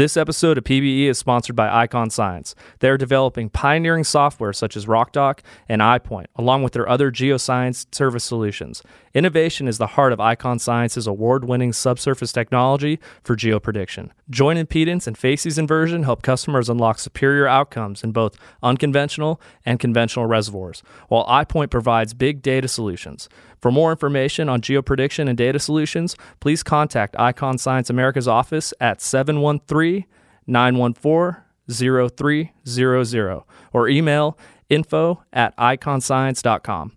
This episode of PBE is sponsored by Ikon Science. They are developing pioneering software such as RockDoc and iPoint, along with their other geoscience service solutions. Innovation is the heart of Ikon Science's award winning subsurface technology for geoprediction. Joint impedance and facies inversion help customers unlock superior outcomes in both unconventional and conventional reservoirs, while iPoint provides big data solutions. For more information on geoprediction and data solutions, please contact Ikon Science America's office at 713 914 0300 or email info at ikonscience.com.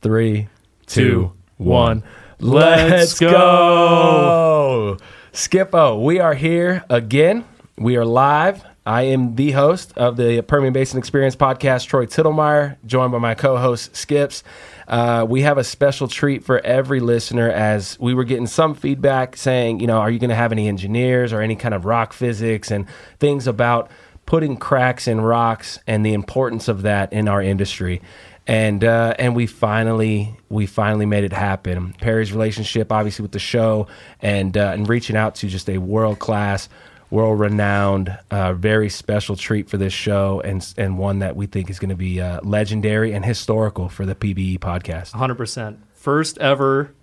Three, Two, two, one. Let's Let's go. Skippo, we are here again. We are live. I am the host of the Permian Basin Experience podcast, Troy Tittlemeyer, joined by my co host, Skips. Uh, we have a special treat for every listener as we were getting some feedback saying, you know, are you going to have any engineers or any kind of rock physics and things about putting cracks in rocks and the importance of that in our industry and uh, and we finally we finally made it happen. Perry's relationship, obviously, with the show, and uh, and reaching out to just a world class, world renowned, uh, very special treat for this show, and and one that we think is going to be uh, legendary and historical for the PBE podcast. 100%. First ever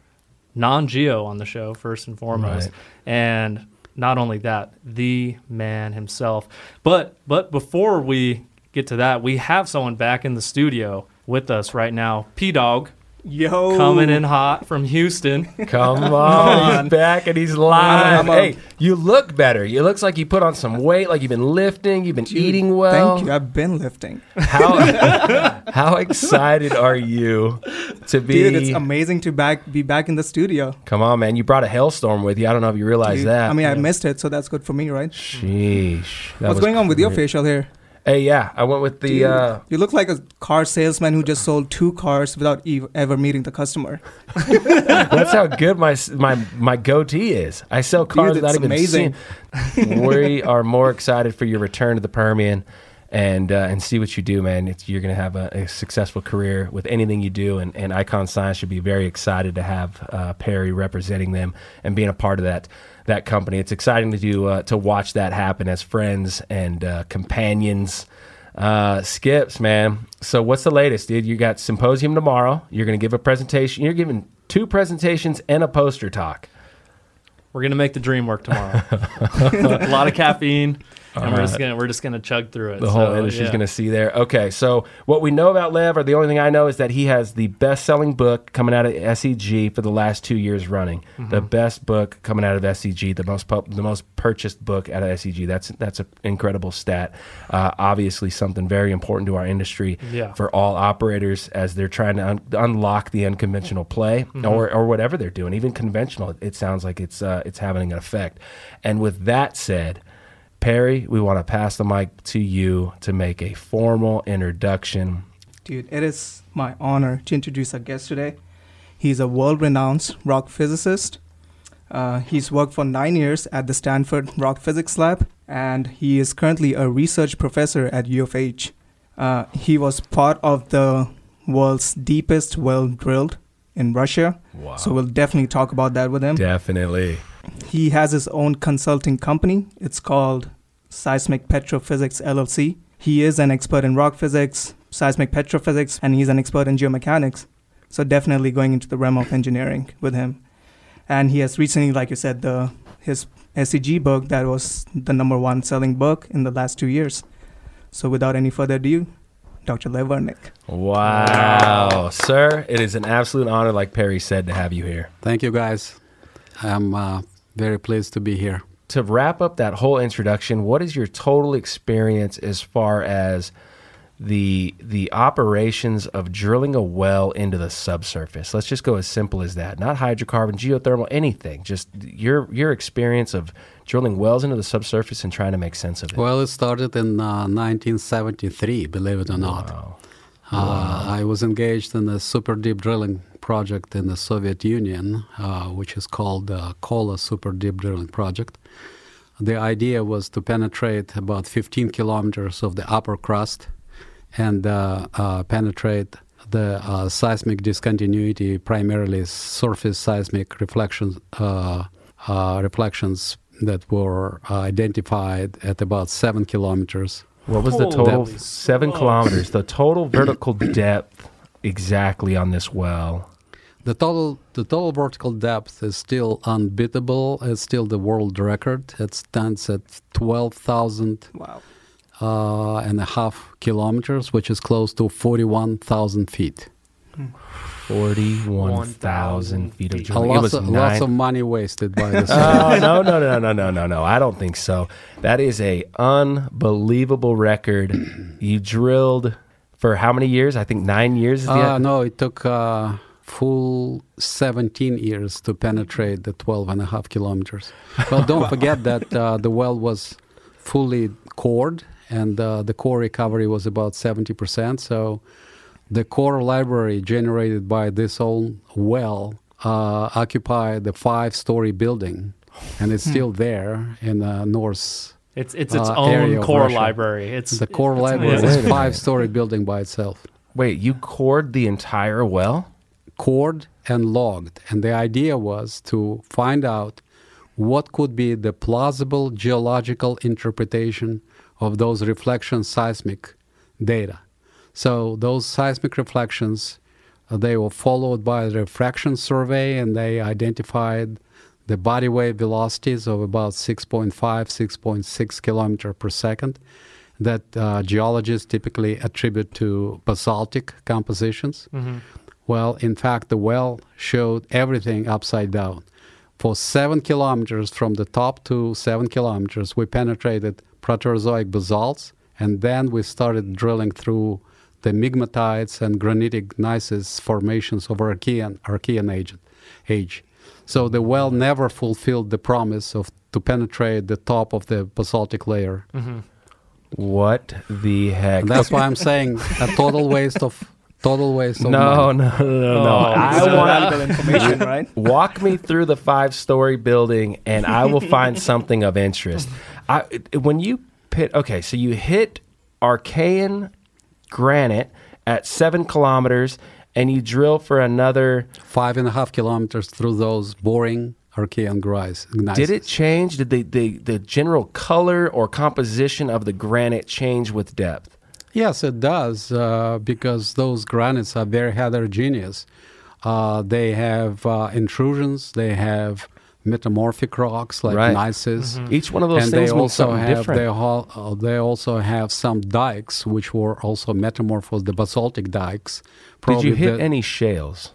non geo on the show, first and foremost. Right. And not only that, the man himself. But but before we get to that, we have someone back in the studio with us right now. P Dog Yo, coming in hot from Houston. Come on, on. he's back and he's live. I'm a- hey, you look better. You looks like you put on some weight, like you've been lifting, you've been Dude, eating well. Thank you. I've been lifting. How how excited are you to be? Dude, it's amazing to back be back in the studio. Come on, man! You brought a hailstorm with you. I don't know if you realize Dude, that. I mean, I missed it, so that's good for me, right? sheesh. That What's going on with your facial hair? Hey, yeah, I went with the. Dude, uh you look like a car salesman who just sold two cars without ev- ever meeting the customer. That's how good my my my goatee is. I sell cars Dude, without even amazing. seeing. we are more excited for your return to the Permian. And uh, and see what you do, man. It's, you're gonna have a, a successful career with anything you do, and, and Ikon Science should be very excited to have uh, Perry representing them and being a part of that that company. It's exciting to do uh, to watch that happen as friends and uh, companions. Uh, Skips, man. So what's the latest, dude? You got symposium tomorrow. You're gonna give a presentation. You're giving two presentations and a poster talk. We're gonna make the dream work tomorrow. a lot of caffeine, and we're just gonna we're just gonna chug through it. The whole So, industry's yeah. going to see there. Okay, so what we know about Lev, or the only thing I know, is that he has the best-selling book coming out of SEG for the last two years running. Mm-hmm. The best book coming out of SEG, the most pu- the most purchased book out of SEG. That's that's an incredible stat. Uh, obviously, something very important to our industry Yeah. for all operators as they're trying to un- unlock the unconventional play Mm-hmm. or or whatever they're doing, even conventional. It sounds like it's uh, it's having an effect. And with that said. Perry, we want to pass the mic to you to make a formal introduction. Dude, it is my honor to introduce our guest today. He's a world-renowned rock physicist. Uh, he's worked for nine years at the Stanford Rock Physics Lab, and he is currently a research professor at U of H. Uh, he was part of the world's deepest well drilled in Russia, Wow. so we'll definitely talk about that with him. Definitely. He has his own consulting company. It's called Seismic Petrophysics LLC. He is an expert in rock physics, seismic petrophysics, and he's an expert in geomechanics. So definitely going into the realm of engineering with him. And he has recently, like you said, the his SEG book that was the number one selling book in the last two years. So without any further ado, Dr. Lev Vernik. Wow. Sir, it is an absolute honor, like Perry said, to have you here. Thank you, guys. I'm uh, very pleased to be here. To wrap up that whole introduction, what is your total experience as far as the the operations of drilling a well into the subsurface? Let's just go as simple as that. Not hydrocarbon, geothermal, anything. Just your your experience of drilling wells into the subsurface and trying to make sense of it. Well, it started in uh, 1973, believe it or not. Wow. Uh, I was engaged in a super deep drilling project in the Soviet Union, uh, which is called the Kola Super Deep Drilling Project. The idea was to penetrate about 15 kilometers of the upper crust and uh, uh, penetrate the uh, seismic discontinuity, primarily surface seismic reflections, uh, uh, reflections that were uh, identified at about seven kilometers. What was the Holy total? smokes. Seven kilometers. The total vertical depth exactly on this well. The total the total vertical depth is still unbeatable. It's still the world record. It stands at twelve thousand Wow. uh, and a half kilometers, which is close to forty-one thousand feet. Forty-one thousand feet of feet. A drilling. It lots was of, lots of money wasted by this. Oh no no no no no no no! I don't think so. That is a unbelievable record. You drilled for how many years? I think nine years. Is the Uh, no, it took uh, full 17 years to penetrate the 12 and a half kilometers. Well, don't forget that uh, the well was fully cored and uh, the core recovery was about 70%. So the core library generated by this old well uh, occupied the five story building and it's still there in the north. It's it's its Uh, own core Russia. library. It's The core it's library amazing. is a five story building by itself. Wait, you cored the entire well? cored and logged. And the idea was to find out what could be the plausible geological interpretation of those reflection seismic data. So those seismic reflections, uh, they were followed by a refraction survey, and they identified the body wave velocities of about 6.5, 6.6 kilometer per second that uh, geologists typically attribute to basaltic compositions. Well, in fact, the well showed everything upside down. For seven kilometers from the top to seven kilometers, we penetrated Proterozoic basalts, and then we started drilling through the migmatites and granitic gneiss formations of Archean, Archean age, age. So the well never fulfilled the promise of to penetrate the top of the basaltic layer. Mm-hmm. What the heck? And that's why I'm saying a total waste of total waste of no, money. no, no, no, no. Oh, I So want valuable information, right? walk me through the five-story building, and I will find something of interest. I when you pit. Okay, so you hit Archean granite at seven kilometers, and you drill for another. five and a half kilometers through those boring Archean gneiss. Did it change? Did the, the the general color or composition of the granite change with depth? Yes, it does, uh, because those granites are very heterogeneous. Uh, they have uh, intrusions, they have metamorphic rocks like Right. gneisses. Each one of those and things they means also have different. They, hol- uh, they also have some dikes, which were also metamorphosed, the basaltic dikes. Did you hit the- any shales?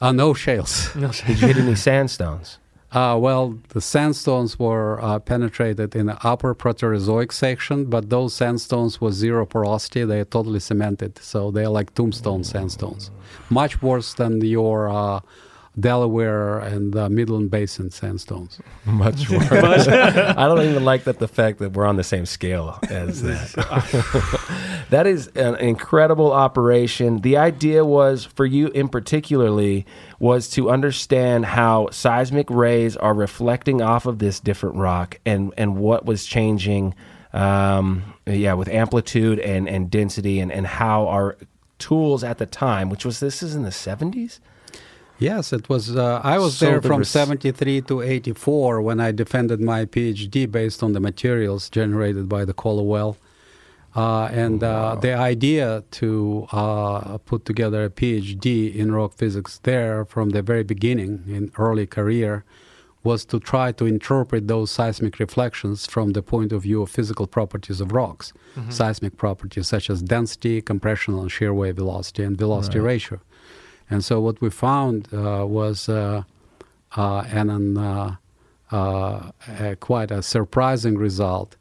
Uh, no shales. Did you hit any sandstones? Uh, well, the sandstones were uh, penetrated in the upper Proterozoic section, but those sandstones were zero porosity. They are totally cemented, so they're like tombstone sandstones. Much worse than your uh, Delaware and uh, Midland Basin sandstones. Much worse. I don't even like that the fact that we're on the same scale as that. that is an incredible operation. The idea was for you in particularly was to understand how seismic rays are reflecting off of this different rock and and what was changing um, yeah with amplitude and and density and and how our tools at the time which was this is in the 70s Yes, it was. Uh, I was So there from res- 73 to 84 when I defended my PhD based on the materials generated by the Kola well. Uh, and uh, the idea to uh, put together a PhD in rock physics there from the very beginning in early career was to try to interpret those seismic reflections from the point of view of physical properties of rocks, seismic properties such as density, compression, and shear wave velocity, and velocity ratio. And so what we found uh, was uh, uh, an, a quite a surprising result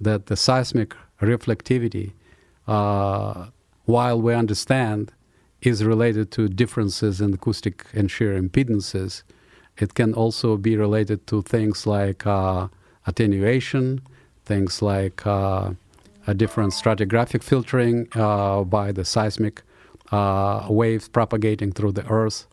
that the seismic reflectivity, while we understand, is related to differences in acoustic and shear impedances, it can also be related to things like uh, attenuation, things like uh, a different stratigraphic filtering uh, by the seismic uh, waves propagating through the earth.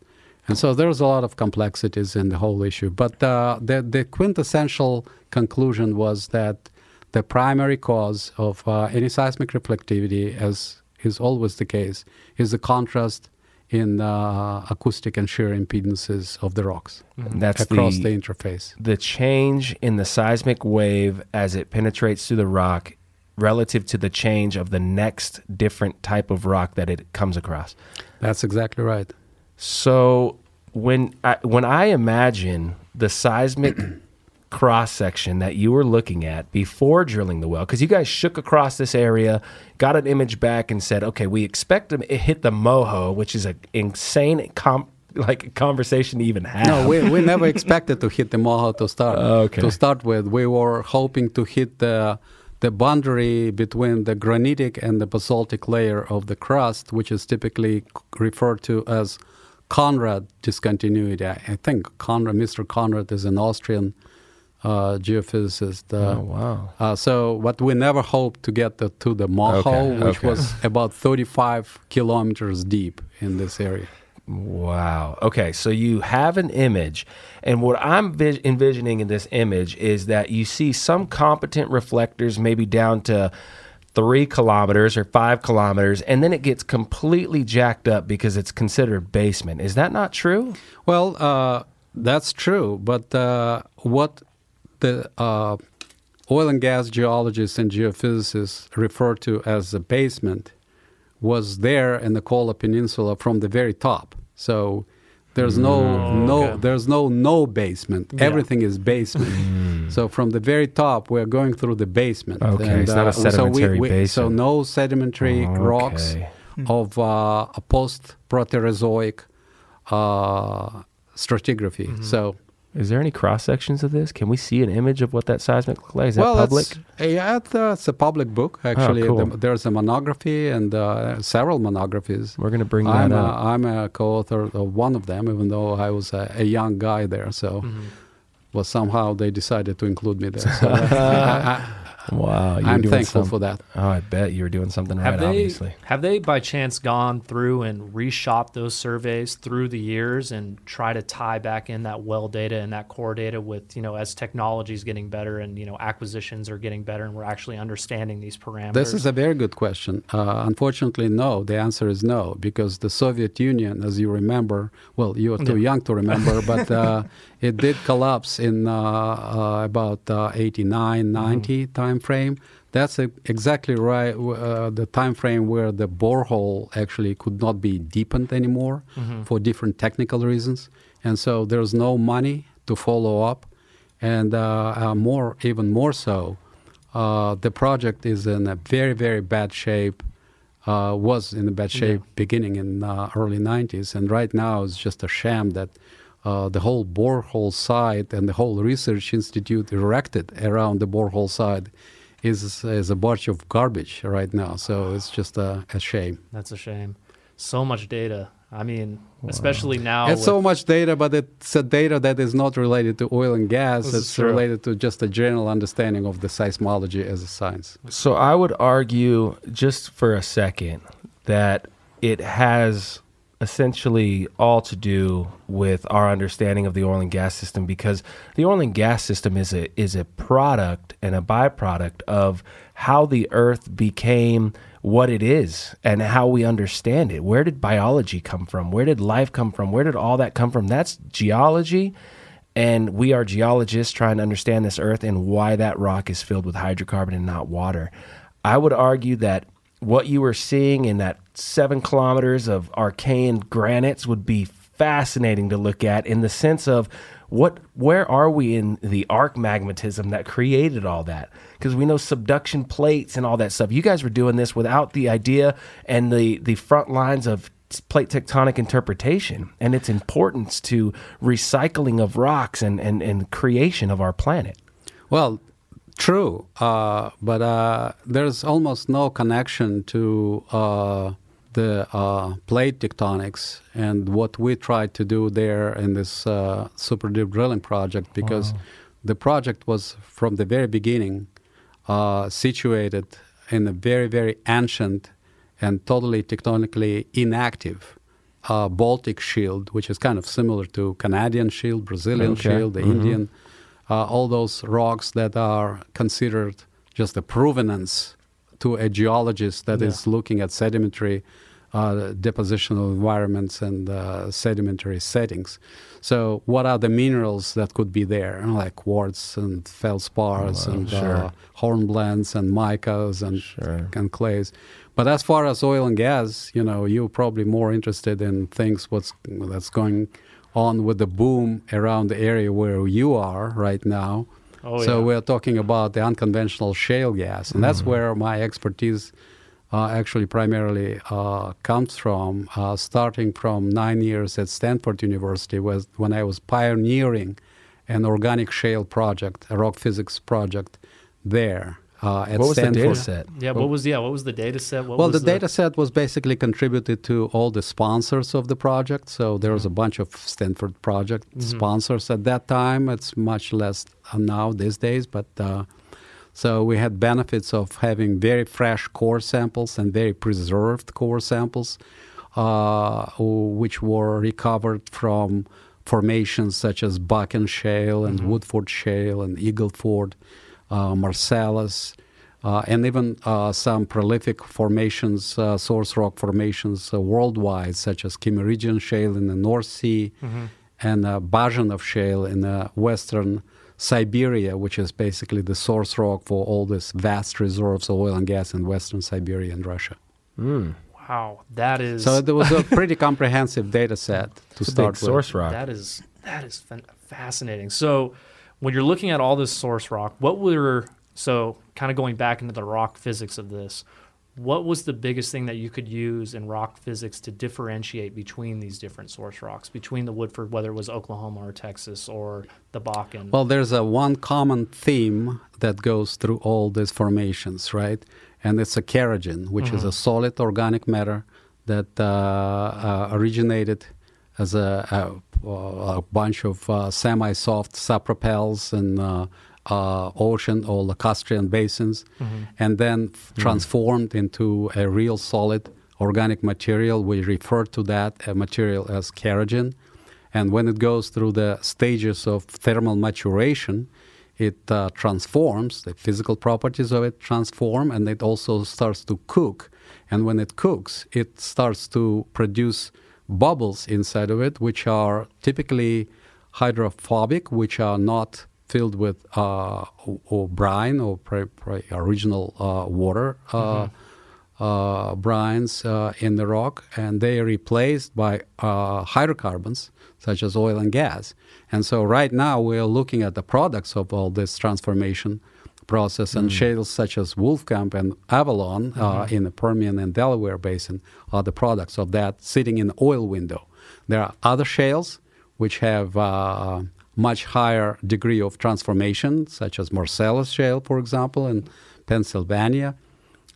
And so there's a lot of complexities in the whole issue. But uh, the, the quintessential conclusion was that the primary cause of uh, any seismic reflectivity, as is always the case, is the contrast in uh, acoustic and shear impedances of the rocks And that's across the, the interface. the change in the seismic wave as it penetrates through the rock relative to the change of the next different type of rock that it comes across. That's exactly right. So when I, when I imagine the seismic cross section that you were looking at before drilling the well, because you guys shook across this area, got an image back, and said, "Okay, we expect to hit the moho," which is an insane com- like conversation to even have. No, we, we never expected to hit the Moho to start. Okay. To start with, we were hoping to hit the the boundary between the granitic and the basaltic layer of the crust, which is typically referred to as Conrad discontinuity. I, think Conrad, Mr. Conrad, is an Austrian uh, geophysicist. Uh, oh wow. uh, so, but we never hoped to get the, to the Moho, Okay, which okay. was about 35 kilometers deep in this area. Wow. Okay, so you have an image, and what I'm envisioning in this image is that you see some competent reflectors, maybe down to three kilometers or five kilometers, and then it gets completely jacked up because it's considered basement. Is that not true? Well, uh, that's true, but uh, what the uh, oil and gas geologists and geophysicists refer to as the basement was there in the Kola Peninsula from the very top. So there's no no okay. there's no no basement. Yeah. Everything is basement. so from the very top, we're going through the basement. uh, Okay, it's not a sedimentary so we, we, So no sedimentary rocks Okay. of uh, a post-Proterozoic uh, stratigraphy. Mm-hmm. So, Is there any cross sections of this? Can we see an image of what that seismic looks like? Is that public? It's, yeah, it's, uh, it's a public book actually. Oh, cool. The- there's a monography and uh, several monographies. We're gonna bring that I'm a, up. I'm a co-author of one of them, even though I was a, a young guy there. So, Mm-hmm. well, somehow they decided to include me there. So I, wow, you're am doing thankful some- for that. Oh, I bet you were doing something right. Have they obviously. have they by chance gone through and reshopped those surveys through the years and try to tie back in that well data and that core data with you know as technology is getting better and you know acquisitions are getting better and we're actually understanding these parameters. This is a very good question. Uh, unfortunately, no. The answer is no, because the Soviet Union, as you remember, well, you are too young to remember, but uh, it did collapse in uh, uh, about uh, 89, 90 time frame. That's uh, exactly right. Uh, the time frame where the borehole actually could not be deepened anymore for different technical reasons, and so there's no money to follow up, and uh, uh, more, even more so, uh, the project is in a very, very bad shape. Uh, was in a bad shape beginning in uh, early 90s, and right now it's just a sham that uh, the whole borehole site and the whole research institute erected around the borehole site is is a bunch of garbage right now. So it's just a, a shame. That's a shame. So much data. I mean, especially now. It's with- so much data, but it's a data that is not related to oil and gas. This It's related to just a general understanding of the seismology as a science. So I would argue, just for a second, that it has essentially all to do with our understanding of the oil and gas system because the oil and gas system is a is a product and a byproduct of how the earth became what it is and how we understand it. Where did biology come from? Where did life come from? Where did all that come from? That's geology. And we are geologists trying to understand this earth and why that rock is filled with hydrocarbon and not water. I would argue that what you were seeing in that seven kilometers of Archean granites would be fascinating to look at in the sense of what where are we in the arc magmatism that created all that because we know subduction plates and all that stuff you guys were doing this without the idea and the the front lines of plate tectonic interpretation and its importance to recycling of rocks and, and, and creation of our planet. Well, true, uh, but uh, there's almost no connection to uh, the uh, plate tectonics and what we tried to do there in this uh, super deep drilling project because the project was from the very beginning uh, situated in a very, very ancient and totally tectonically inactive uh, Baltic shield, which is kind of similar to Canadian shield, Brazilian Okay. shield, the Indian, uh, all those rocks that are considered just a provenance to a geologist that is looking at sedimentary uh, depositional environments and uh, sedimentary settings. So, what are the minerals that could be there? Like quartz and feldspars Wow, and sure. uh, hornblendes and micas and, Sure. and clays. But as far as oil and gas, you know, you're probably more interested in things what's that's going on with the boom around the area where you are right now. Oh, so yeah. we're talking about the unconventional shale gas, and that's where my expertise uh, actually primarily uh, comes from. Uh, starting from nine years at Stanford University, was when I was pioneering an organic shale project, a rock physics project, there uh, at What was the Stanford. data set? Yeah, what was yeah? What was the data set? What Well, was the data set was basically contributed to all the sponsors of the project. So there was a bunch of Stanford project sponsors at that time. It's much less uh, now these days, but uh, so we had benefits of having very fresh core samples and very preserved core samples, uh, which were recovered from formations such as Bakken Shale and Woodford Shale and Eagleford, uh, Marcellus, uh, and even uh, some prolific formations, uh, source rock formations uh, worldwide, such as Kimmeridgian Shale in the North Sea and uh, Bazhenov Shale in uh, western Siberia, which is basically the source rock for all these vast reserves of oil and gas in western Siberia and Russia. wow, that is So there was a pretty comprehensive data set to It's a start big with. source rock. that is that is fascinating. So when you're looking at all this source rock, what were so kind of going back into the rock physics of this? What was the biggest thing that you could use in rock physics to differentiate between these different source rocks, between the Woodford, whether it was Oklahoma or Texas or the Bakken? Well, there's a one common theme that goes through all these formations, right? And it's a kerogen, which is a solid organic matter that uh, uh, originated as a, a, a bunch of uh, semi-soft sapropels in uh, uh, ocean or lacustrine basins, and then f- transformed into a real solid organic material. We refer to that uh, material as kerogen. And when it goes through the stages of thermal maturation, it uh, transforms, the physical properties of it transform, and it also starts to cook. And when it cooks, it starts to produce bubbles inside of it, which are typically hydrophobic, which are not filled with uh, or, or brine or pri- pri- original uh, water. Uh, uh, brines uh, in the rock, and they are replaced by uh, hydrocarbons such as oil and gas. And so, right now, we are looking at the products of all this transformation process, and shales such as Wolfcamp and Avalon uh, in the Permian and Delaware Basin are the products of that sitting in the oil window. There are other shales which have uh, much higher degree of transformation, such as Marcellus Shale, for example, in Pennsylvania.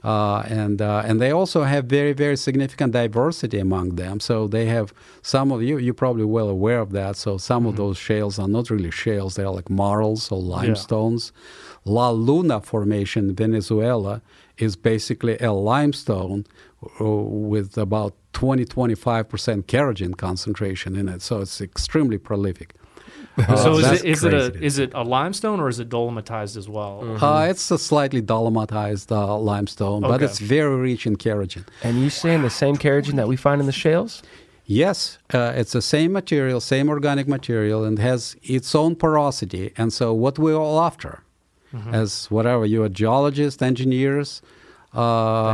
Uh, and uh, and they also have very very significant diversity among them. So they have some of you you're probably well aware of that. So some of those shales are not really shales; they are like marls or limestones. La Luna Formation in Venezuela is basically a limestone uh, with about 20 25 percent kerogen concentration in it. So it's extremely prolific. so is it is it a is it a limestone or is it dolomitized as well? Uh, it's a slightly dolomitized uh, limestone, but it's very rich in kerogen. And you saying the same kerogen that we find in the shales? Yes, uh, it's the same material, same organic material, and has its own porosity. And so, what we're all after, as whatever you are a geologist, engineers, uh,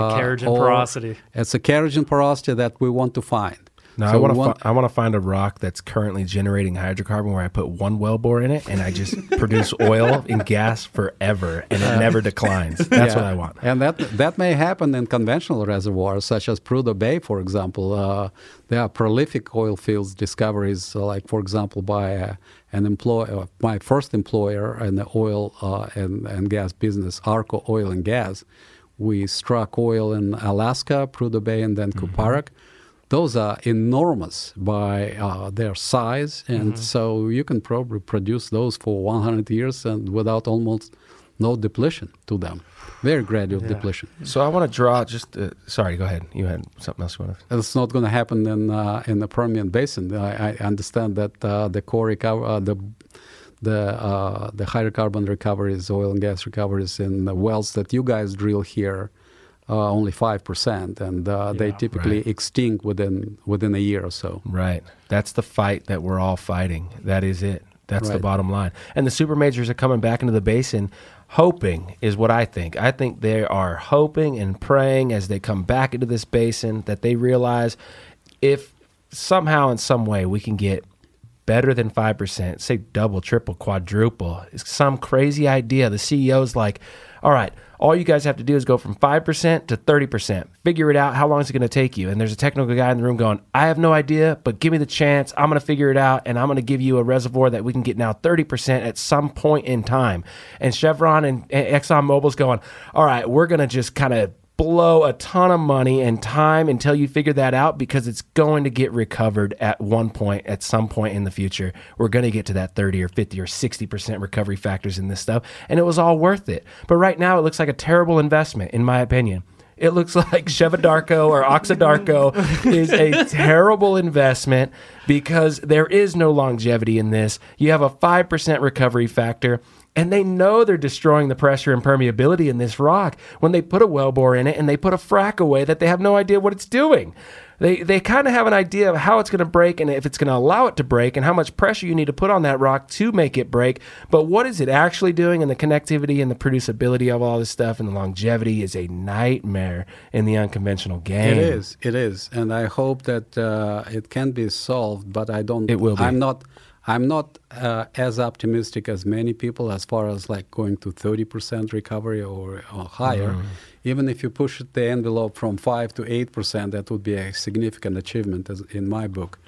That kerogen or- porosity. It's a kerogen porosity that we want to find. No, So I want to. Fi- I want to find a rock that's currently generating hydrocarbon, where I put one wellbore in it, and I just produce oil and gas forever, and it never declines. That's Yeah. what I want. And that that may happen in conventional reservoirs, such as Prudhoe Bay, for example. Uh, there are prolific oil fields discoveries, uh, like for example by uh, an employer, my first employer in the oil uh, and, and gas business, Arco Oil and Gas. We struck oil in Alaska, Prudhoe Bay, and then Kuparuk. Those are enormous by uh, their size, and so you can probably produce those for 100 years and without almost no depletion to them. Very gradual Yeah. depletion. So I want to draw just. Uh, sorry, go ahead. You had something else you want to. It's not going to happen in uh, in the Permian Basin. I, I understand that uh, the core recover, uh, the the uh, the hydrocarbon recoveries, oil and gas recoveries in the wells that you guys drill here uh, only five percent, and uh, they typically Right. extinct within within a year or so. Right. That's the fight that we're all fighting. That is it. That's the bottom line. And the super majors are coming back into the basin, hoping is what I think. I think they are hoping and praying as they come back into this basin that they realize if somehow in some way we can get better than 5%, say double, triple, quadruple, it's some crazy idea. The CEO's like, all right, all you guys have to do is go from 5% to 30%. Figure it out. How long is it going to take you? And there's a technical guy in the room going, I have no idea, but give me the chance. I'm going to figure it out and I'm going to give you a reservoir that we can get now 30% at some point in time. And Chevron and and ExxonMobil's going, all right, we're going to just kind of blow a ton of money and time until you figure that out because it's going to get recovered at one point at some point in the future. We're going to get to that 30 or 50 or 60% recovery factors in this stuff and it was all worth it. But right now it looks like a terrible investment in my opinion. It looks like Chevadarko or Oxidarko is a terrible investment because there is no longevity in this. You have a 5% recovery factor and they know they're destroying the pressure and permeability in this rock when they put a wellbore in it and they put a frac away that they have no idea what it's doing. They, they kind of have an idea of how it's going to break and if it's going to allow it to break and how much pressure you need to put on that rock to make it break. But what is it actually doing? And the connectivity and the producibility of all this stuff and the longevity is a nightmare in the unconventional game. It is, it is, and I hope that uh, it can be solved. But I don't. It will be. I'm not. I'm not uh, as optimistic as many people as far as like going to 30% recovery or, or higher. Mm. Even if you push the envelope from five to eight percent, that would be a significant achievement, as in my book.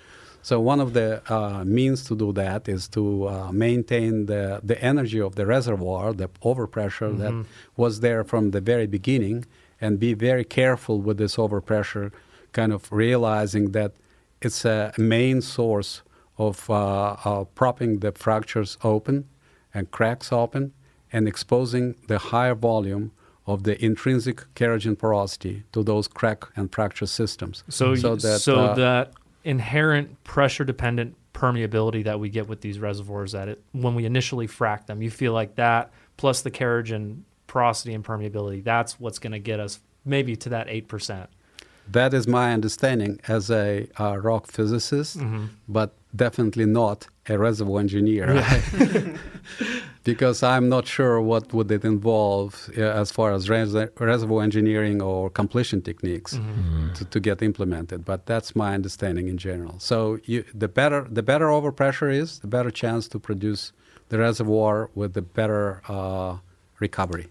So one of the uh, means to do that is to uh, maintain the, the energy of the reservoir, the overpressure that was there from the very beginning, and be very careful with this overpressure, kind of realizing that it's a main source of uh, uh, propping the fractures open and cracks open and exposing the higher volume of the intrinsic kerogen porosity to those crack and fracture systems. So, so that, so uh, that inherent pressure dependent permeability that we get with these reservoirs that it when we initially frack them, you feel like that plus the kerogen porosity and permeability, that's what's going to get us maybe to that eight percent. That is my understanding as a uh, rock physicist, Mm-hmm. but definitely not a reservoir engineer. because I'm not sure what would it involve uh, as far as res- reservoir engineering or completion techniques Mm-hmm. to, to get implemented. But that's my understanding in general. So you, the better the better overpressure is, the better chance to produce the reservoir with the better uh, recovery.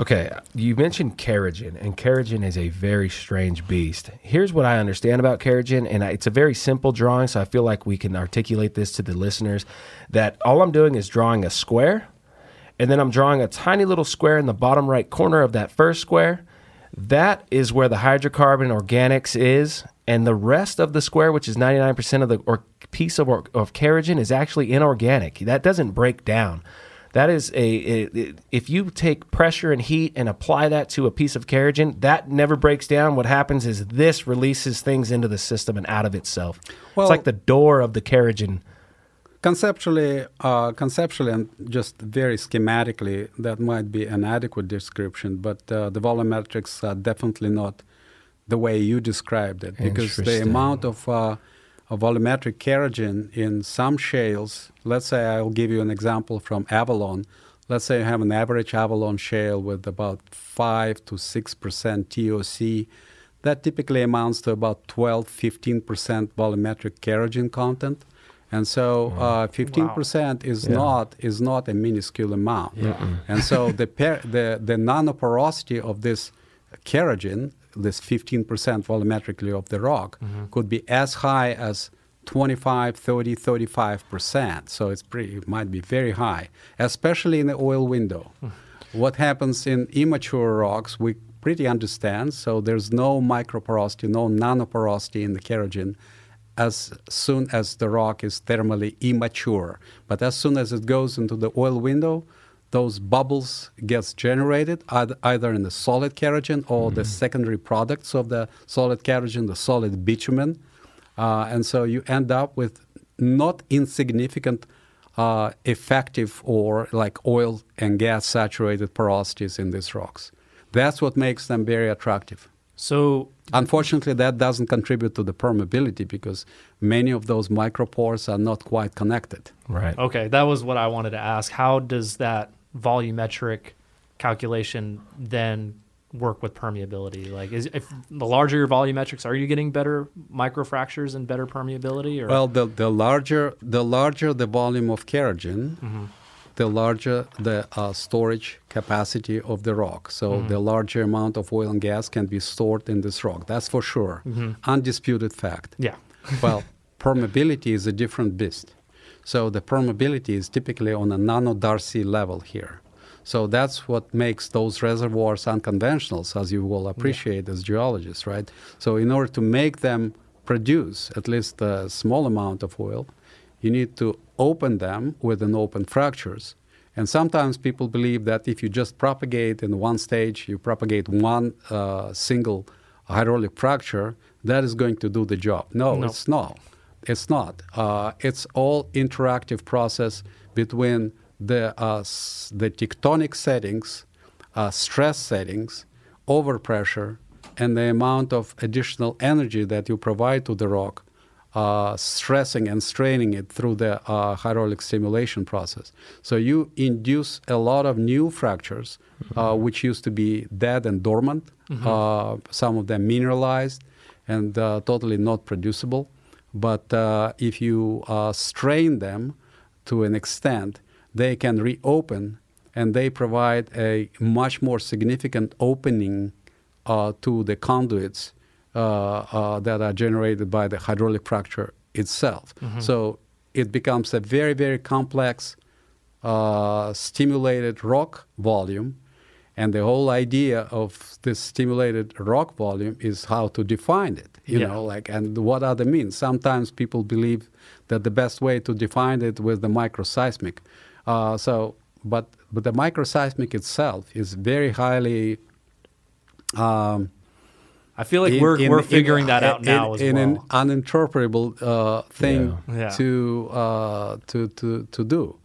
Okay, you mentioned kerogen, and kerogen is a very strange beast. Here's what I understand about kerogen, and it's a very simple drawing, so I feel like we can articulate this to the listeners. That all I'm doing is drawing a square, and then I'm drawing a tiny little square in the bottom right corner of that first square. That is where the hydrocarbon organics is, and the rest of the square, which is 99% of the or piece of, or, of kerogen, is actually inorganic. That doesn't break down. That is a, a- if you take pressure and heat and apply that to a piece of kerogen, that never breaks down. What happens is this releases things into the system and out of itself. Well- it's like the door of the kerogen. Conceptually, uh, conceptually, and just very schematically, that might be an adequate description. But uh, the volumetrics are definitely not the way you described it, because the amount of, uh, of volumetric kerogen in some shales. Let's say I'll give you an example from Avalon. Let's say you have an average Avalon shale with about five to six percent TOC. That typically amounts to about 12, 15 percent volumetric kerogen content. And so, uh, 15% is Yeah. not is not a minuscule amount. And so the per, the the nanoporosity of this kerogen, this 15% volumetrically of the rock, mm-hmm. could be as high as 25, 30, 35%. So it's pretty, it might be very high, especially in the oil window. Hmm. what happens in immature rocks, we pretty understand. So there's no microporosity, no nanoporosity in the kerogen as soon as the rock is thermally immature. But as soon as it goes into the oil window, those bubbles gets generated either, either in the solid kerogen or the secondary products of the solid kerogen, the solid bitumen. Uh, and so you end up with not insignificant uh, effective or like oil and gas saturated porosities in these rocks. That's what makes them very attractive. So Unfortunately, that doesn't contribute to the permeability because many of those micropores are not quite connected. Right. Okay, that was what I wanted to ask. How does that volumetric calculation then work with permeability? Like, is if the larger your volumetrics, are you getting better microfractures and better permeability? Or Well, the, the larger the larger the volume of kerogen, Mm-hmm. the larger the uh, storage capacity of the rock. So Mm-hmm. the larger amount of oil and gas can be stored in this rock. That's for sure, undisputed fact. yeah, well, permeability is a different beast. So the permeability is typically on a nanodarcy level here. So that's what makes those reservoirs unconventional, as you will appreciate as geologists, right? So in order to make them produce at least a small amount of oil, you need to open them with an open fractures. And sometimes people believe that if you just propagate in one stage, you propagate one uh, single hydraulic fracture, that is going to do the job. No, No. it's not. It's not. Uh, it's all interactive process between the uh, s- the tectonic settings, uh, stress settings, overpressure, and the amount of additional energy that you provide to the rock, uh, stressing and straining it through the uh, hydraulic stimulation process. So you induce a lot of new fractures, uh, which used to be dead and dormant, uh, some of them mineralized and uh, totally not producible. But uh, if you uh, strain them to an extent, they can reopen and they provide a much more significant opening uh, to the conduits uh, uh, that are generated by the hydraulic fracture itself. So it becomes a very, very complex uh, stimulated rock volume. And the whole idea of this stimulated rock volume is how to define it, you Yeah. know, like, and what are the means? Sometimes people believe that the best way to define it with the microseismic. Uh, so, but, but the microseismic itself is very highly um, I feel like in- we're in- we're in- figuring that out in- now as in well. an uninterpretable uh, thing Yeah. Yeah. to uh, to to to do.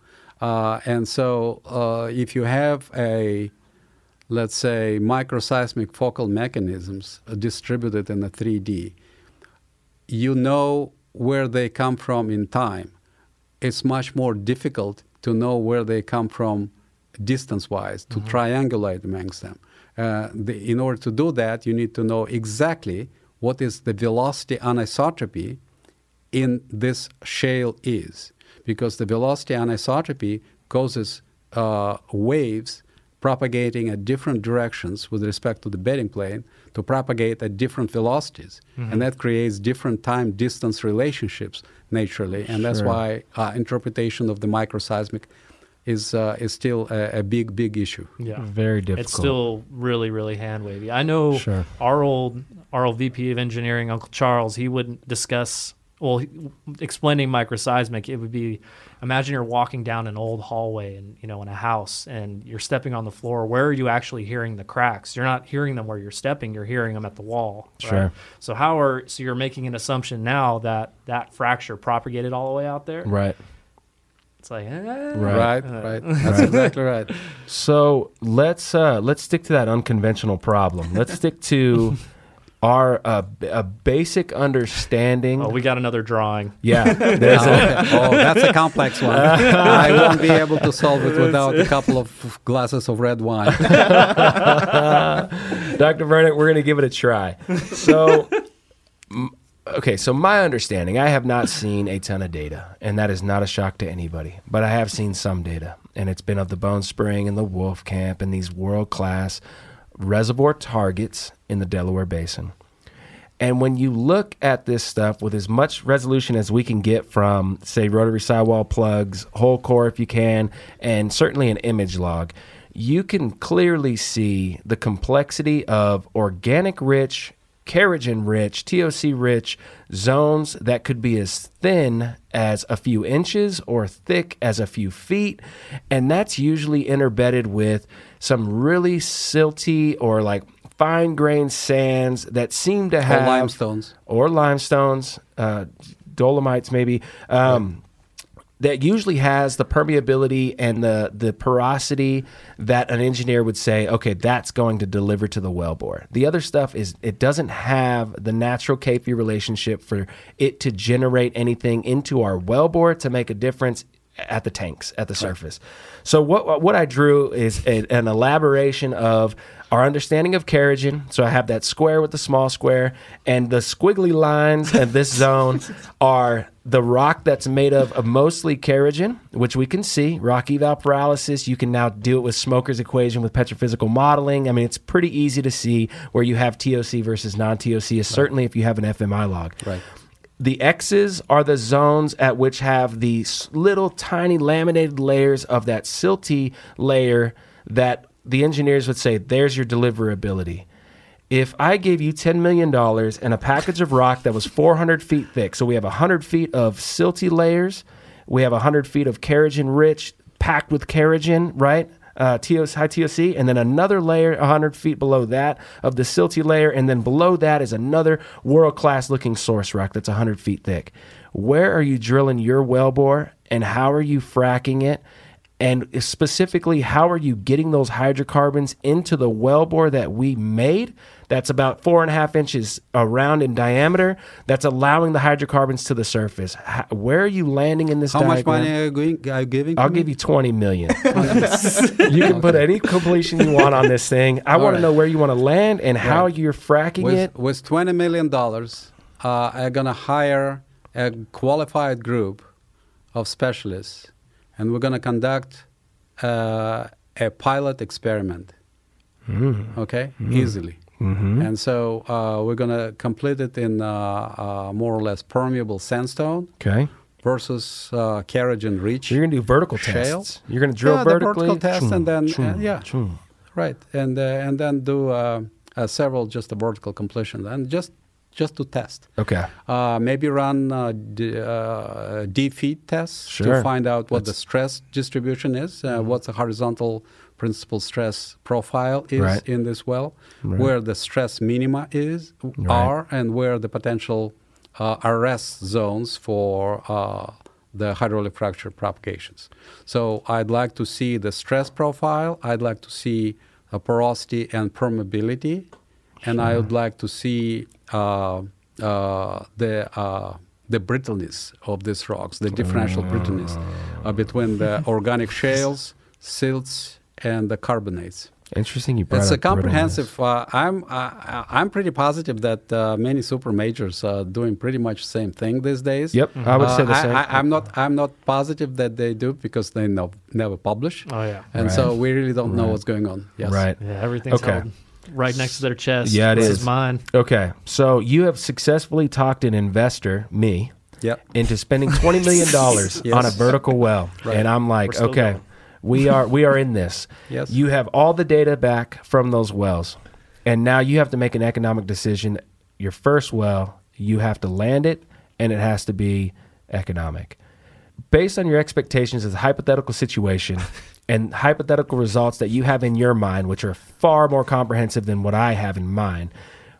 Uh, and so, uh, if you have a let's say microseismic focal mechanisms distributed in a 3D, you know where they come from in time. It's much more difficult to know where they come from distance-wise, to triangulate amongst them. Uh, the, in order to do that, you need to know exactly what is the velocity anisotropy in this shale is, because the velocity anisotropy causes uh, waves propagating at different directions with respect to the bedding plane to propagate at different velocities, and that creates different time distance relationships naturally, and that's why uh, interpretation of the microseismic is uh, is still a, a big big issue. yeah, Very difficult. it's still really really hand wavy. I know Sure. our old our old VP of engineering, Uncle Charles, he wouldn't discuss well explaining microseismic. It would be imagine you're walking down an old hallway and you know in a house and you're stepping on the floor. Where are you actually hearing the cracks? You're not hearing them where you're stepping. You're hearing them at the wall. right? Sure. So how are so you're making an assumption now that that fracture propagated all the way out there? Right. It's like eh, Right. Right, right. That's exactly right. So let's uh, let's stick to that unconventional problem. Let's stick to our uh, b- a basic understanding. Oh, we got another drawing. yeah, there's oh, a. Oh, that's a complex one. I won't be able to solve it without a couple of glasses of red wine. Dr. Vernik, we're going to give it a try. So, m- okay, so my understanding, I have not seen a ton of data, and that is not a shock to anybody, but I have seen some data, and it's been of the Bone Spring and the Wolfcamp and these world class reservoir targets in the Delaware Basin. And when you look at this stuff with as much resolution as we can get from, say, rotary sidewall plugs, whole core if you can, and certainly an image log, you can clearly see the complexity of organic rich, kerogen rich, TOC rich zones that could be as thin as a few inches or thick as a few feet. And that's usually interbedded with some really silty or like fine grained sands that seem to Or have limestones. or limestones, uh, dolomites maybe. Um, that usually has the permeability and the the porosity that an engineer would say, okay, that's going to deliver to the wellbore. The other stuff is it doesn't have the natural Kp relationship for it to generate anything into our wellbore to make a difference at the tanks at the surface. So what what I drew is a, an elaboration of our understanding of Kerogen. So I have that square with the small square, and the squiggly lines in this zone are the rock that's made of, of mostly Kerogen, which we can see. Rock eval pyrolysis. You can now do it with Schmoker's equation with petrophysical modeling. I mean, it's pretty easy to see where you have TOC versus non-TOC. Certainly, if you have an FMI log. Right. The X's are the zones at which have the little tiny laminated layers of that silty layer that the engineers would say, there's your deliverability. If I gave you $10 million and a package of rock that was 400 feet thick, so we have 100 feet of silty layers, we have 100 feet of Kerogen rich, packed with Kerogen, right? Uh, TOC, high TOC, and then another layer 100 feet below that of the silty layer, and then below that is another world class looking source rock that's 100 feet thick. Where are you drilling your wellbore, and how are you fracking it? And specifically, how are you getting those hydrocarbons into the wellbore that we made? That's about four and a half inches around in diameter. That's allowing the hydrocarbons to the surface. How, where are you landing in this How much money are you, going, are you giving? I'll me? give you 20 million. you can put any completion you want on this thing. I want right. to know where you want to land and how you're fracking with, it. with twenty million dollars, uh, I'm gonna hire a qualified group of specialists, and we're gonna conduct uh, a pilot experiment. Mm. Okay, easily. Mm-hmm. And so uh, we're gonna complete it in uh, uh, more or less permeable sandstone Okay. versus uh, Kerogen rich. So you're going to do vertical Shale? tests. You're going to drill Yeah, the vertically. vertical test and then, uh, yeah. Right, and uh, and then do uh, uh, several just a vertical completion, and just just to test. Okay. Uh, maybe run uh, d- uh, DFIT tests Sure. to find out what the stress distribution is, uh, what the horizontal principal stress profile is Right. in this well, Right. where the stress minima is Right. are, and where the potential uh, arrest zones for uh, the hydraulic fracture propagations. So I'd like to see the stress profile. I'd like to see uh, porosity and permeability, and I would like to see uh, uh, the uh, the brittleness of these rocks, the differential brittleness uh, between the organic shales, silts, and the carbonates. Interesting. You brought It's a up brittleness. comprehensive. Uh, I'm uh, I'm pretty positive that uh, many super majors are doing pretty much the same thing these days. Yep, I would Uh, say the same. I, am not I'm not positive that they do because they no, never publish, Oh yeah, and Right. so we really don't know what's going on. Yes. Right. yeah. Everything's Okay. held right next to their chest. Yeah, it this is. is mine. Okay. So you have successfully talked an investor, me, Yep. into spending twenty million dollars Yes. on a vertical well, Right. and I'm like, okay, going. We are we are in this. Yes. You have all the data back from those wells, and now you have to make an economic decision. Your first well, you have to land it, and it has to be economic. Based on your expectations as a hypothetical situation and hypothetical results that you have in your mind, which are far more comprehensive than what I have in mind,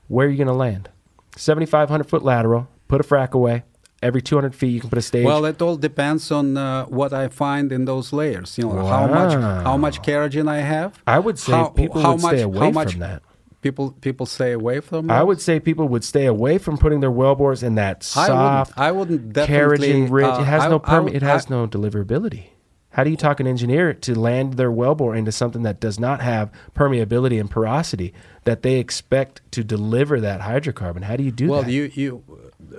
where are you going to land? 7,500 foot lateral, put a frac away. Every 200 feet, you can put a stage. Well, it all depends on uh, what I find in those layers. You know how much how much kerogen I have. I would say how- people how would much- stay how away much from that. People people stay away from. I would say people would stay away from putting their wellbores in that I soft, wouldn't. I wouldn't definitely. Kerogen rich. uh, it has I- no I perm- would- It has I- no deliverability. How do you talk an engineer to land their wellbore into something that does not have permeability and porosity that they expect to deliver that hydrocarbon? How do you do well, that? Well, you you,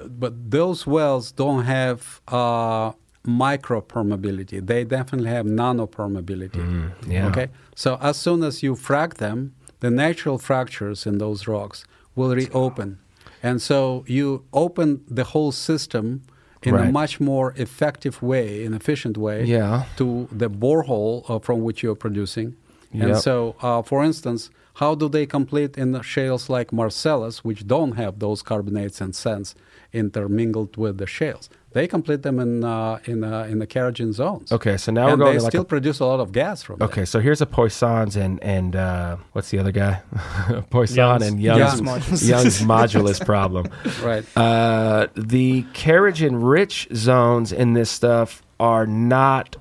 but those wells don't have uh, micro permeability. They definitely have nano permeability. Mm, yeah. Okay. So as soon as you frac them, the natural fractures in those rocks will reopen, and so you open the whole system in Right. a much more effective way, an efficient way, Yeah. to the borehole uh, from which you're producing. And Yep. so, uh, for instance, how do they complete in the shales like Marcellus, which don't have those carbonates and sands intermingled with the shales? They complete them in uh, in uh, in the kerogen zones. Okay, so now and we're going they to like still a, produce a lot of gas from okay. So here's a Poissons and and uh, what's the other guy? Poisson Young's. and Young's Young's modulus. Young's modulus problem. Right. Uh, the kerogen rich zones in this stuff are not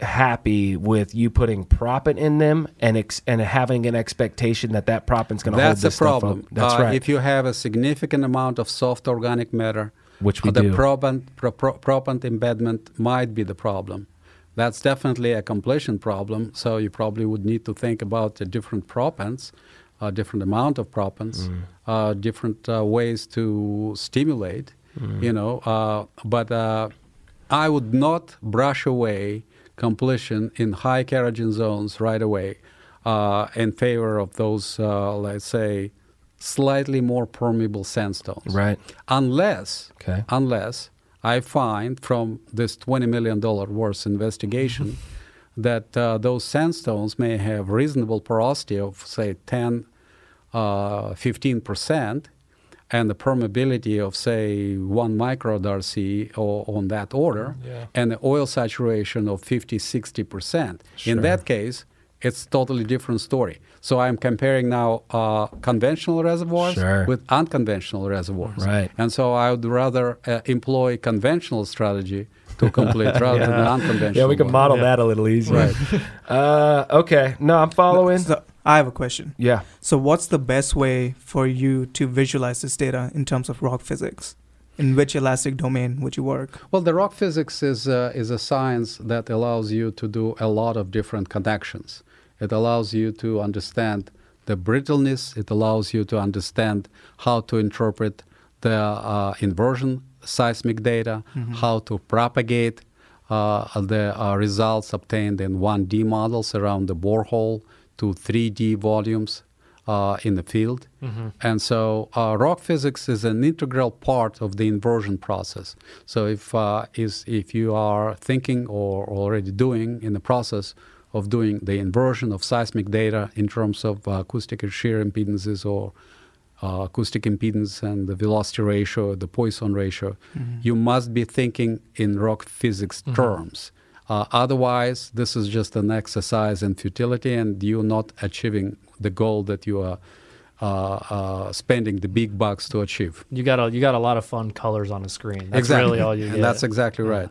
happy with you putting proppant in them and ex- and having an expectation that that proppant's going to hold That's the this stuff problem. up. That's Uh, right. If you have a significant amount of soft organic matter, Which we the do. proppant, pro- pro- proppant embedment might be the problem. That's definitely a completion problem. So you probably would need to think about the different proppants, uh, different amount of proppants, Mm. uh, different uh, ways to stimulate. Mm. You know, uh, but uh, I would not brush away completion in high kerogen zones right away uh, in favor of those, uh, let's say, slightly more permeable sandstones. right. Unless, Okay. unless I find from this $20 million worth investigation that uh, those sandstones may have reasonable porosity of, say, 10, uh, 15%, and the permeability of, say, one microdarcy or on that order, Yeah. and the oil saturation of 50, 60%. Sure. In that case, it's totally different story. So I'm comparing now uh, conventional reservoirs Sure. with unconventional reservoirs. Right. And so I would rather uh, employ conventional strategy to complete rather than unconventional. Yeah, we can one. model Yeah. that a little easier. Right. Uh, okay. No, I'm following. So I have a question. yeah. So, what's the best way for you to visualize this data in terms of rock physics? In which elastic domain would you work? Well, the rock physics is uh, is a science that allows you to do a lot of different connections. It allows you to understand the brittleness. It allows you to understand how to interpret the uh, inversion seismic data, how to propagate uh, the uh, results obtained in 1D models around the borehole to 3D volumes uh, in the field. And so uh, rock physics is an integral part of the inversion process. So if, uh, is, if you are thinking or already doing in the process of doing the inversion of seismic data in terms of uh, acoustic and shear impedances or uh, acoustic impedance and the velocity ratio, the Poisson ratio, you must be thinking in rock physics terms. Uh, otherwise, this is just an exercise in futility, and you're not achieving the goal that you are uh, uh, spending the big bucks to achieve. You got a you got a lot of fun colors on the screen. That's exactly, really all you and get. that's exactly right.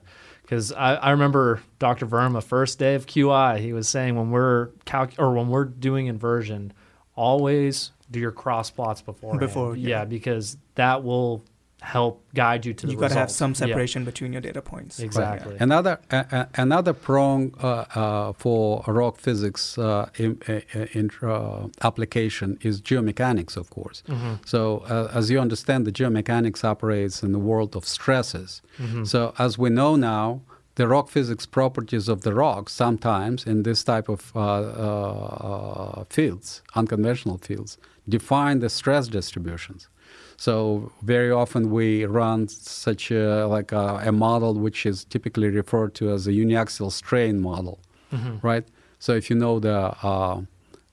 Because I, I remember Dr. Verma first day of QI, he was saying when we're calc- or when we're doing inversion, always do your cross plots before. Before, yeah. yeah. because that will help guide you to the You got to have results. some Yeah, separation between your data points. exactly. Another uh, uh, another prong uh, uh, for rock physics uh, in, uh, in, uh, application is geomechanics, of course. So, uh, as you understand, the geomechanics operates in the world of stresses. So, as we know now, the rock physics properties of the rocks sometimes in this type of uh, uh, fields, unconventional fields, define the stress distributions. So very often we run such a, like a, a model which is typically referred to as a uniaxial strain model, right? So if you know the uh,